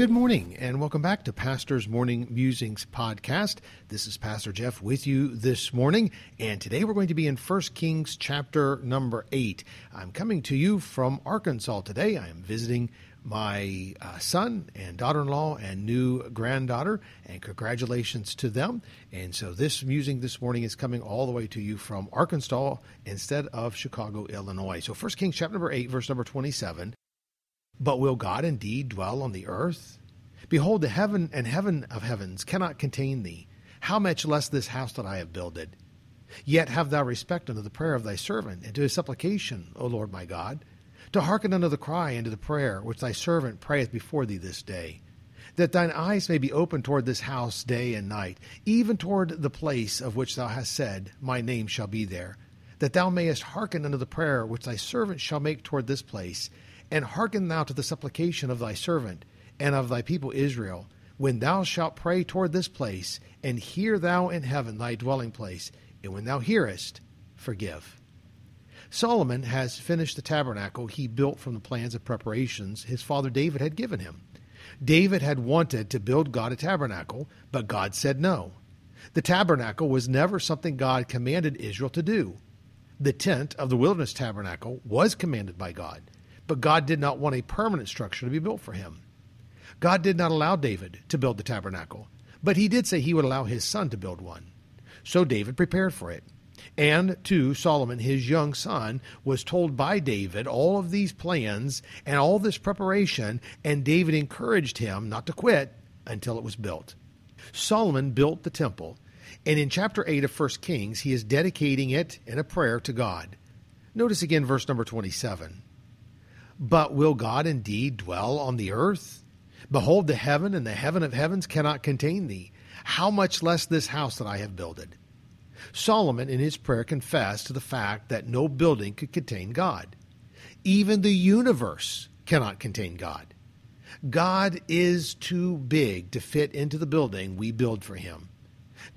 Good morning, and welcome back to Pastor's Morning Musings podcast. This is Pastor Jeff with you this morning, and today we're going to be in 1 Kings chapter number 8. I'm coming to you from Arkansas today. I am visiting my uh, son and daughter in law and new granddaughter, and congratulations to them. And so this musing this morning is coming all the way to you from Arkansas instead of Chicago, Illinois. So 1 Kings chapter number 8, verse number 27. But will God indeed dwell on the earth? Behold, the heaven and heaven of heavens cannot contain thee. How much less this house that I have builded? Yet have thou respect unto the prayer of thy servant, and to his supplication, O Lord my God, to hearken unto the cry and to the prayer which thy servant prayeth before thee this day, that thine eyes may be open toward this house day and night, even toward the place of which thou hast said, My name shall be there, that thou mayest hearken unto the prayer which thy servant shall make toward this place, and hearken thou to the supplication of thy servant and of thy people Israel, when thou shalt pray toward this place, and hear thou in heaven thy dwelling place, and when thou hearest, forgive. Solomon has finished the tabernacle he built from the plans of preparations his father David had given him. David had wanted to build God a tabernacle, but God said no. The tabernacle was never something God commanded Israel to do. The tent of the wilderness tabernacle was commanded by God, but God did not want a permanent structure to be built for him. God did not allow David to build the tabernacle, but he did say he would allow his son to build one. So David prepared for it. And to Solomon, his young son, was told by David all of these plans and all this preparation, and David encouraged him not to quit until it was built. Solomon built the temple, and in chapter 8 of 1 Kings, he is dedicating it in a prayer to God. Notice again verse number 27. But will God indeed dwell on the earth? Behold, the heaven and the heaven of heavens cannot contain thee. How much less this house that I have builded? Solomon, in his prayer, confessed to the fact that no building could contain God. Even the universe cannot contain God. God is too big to fit into the building we build for him.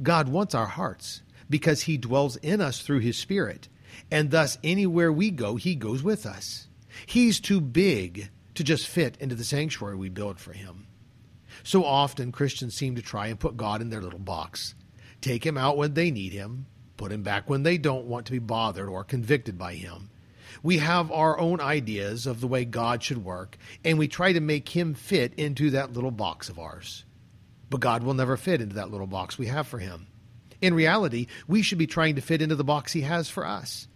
God wants our hearts because he dwells in us through his Spirit, and thus anywhere we go, he goes with us. He's too big to just fit into the sanctuary we build for him. So often Christians seem to try and put God in their little box. Take him out when they need him, put him back when they don't want to be bothered or convicted by him. We have our own ideas of the way God should work, and we try to make him fit into that little box of ours. But God will never fit into that little box we have for him. In reality, we should be trying to fit into the box he has for us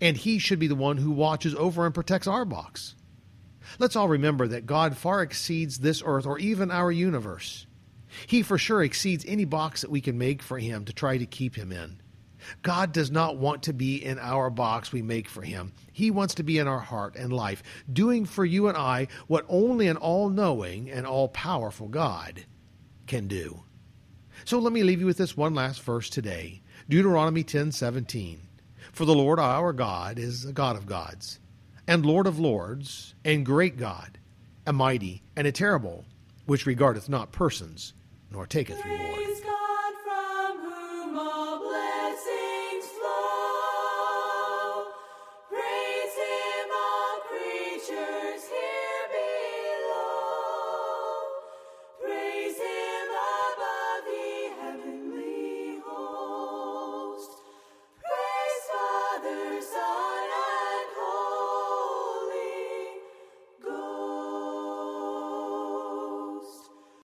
and He should be the one who watches over and protects our box. Let's all remember that God far exceeds this earth or even our universe. He for sure exceeds any box that we can make for Him to try to keep Him in. God does not want to be in our box we make for Him. He wants to be in our heart and life, doing for you and I what only an all knowing and all powerful God can do. So let me leave you with this one last verse today Deuteronomy ten seventeen. For the Lord our God is a God of gods, and Lord of lords, and great God, a mighty and a terrible, which regardeth not persons, nor taketh reward.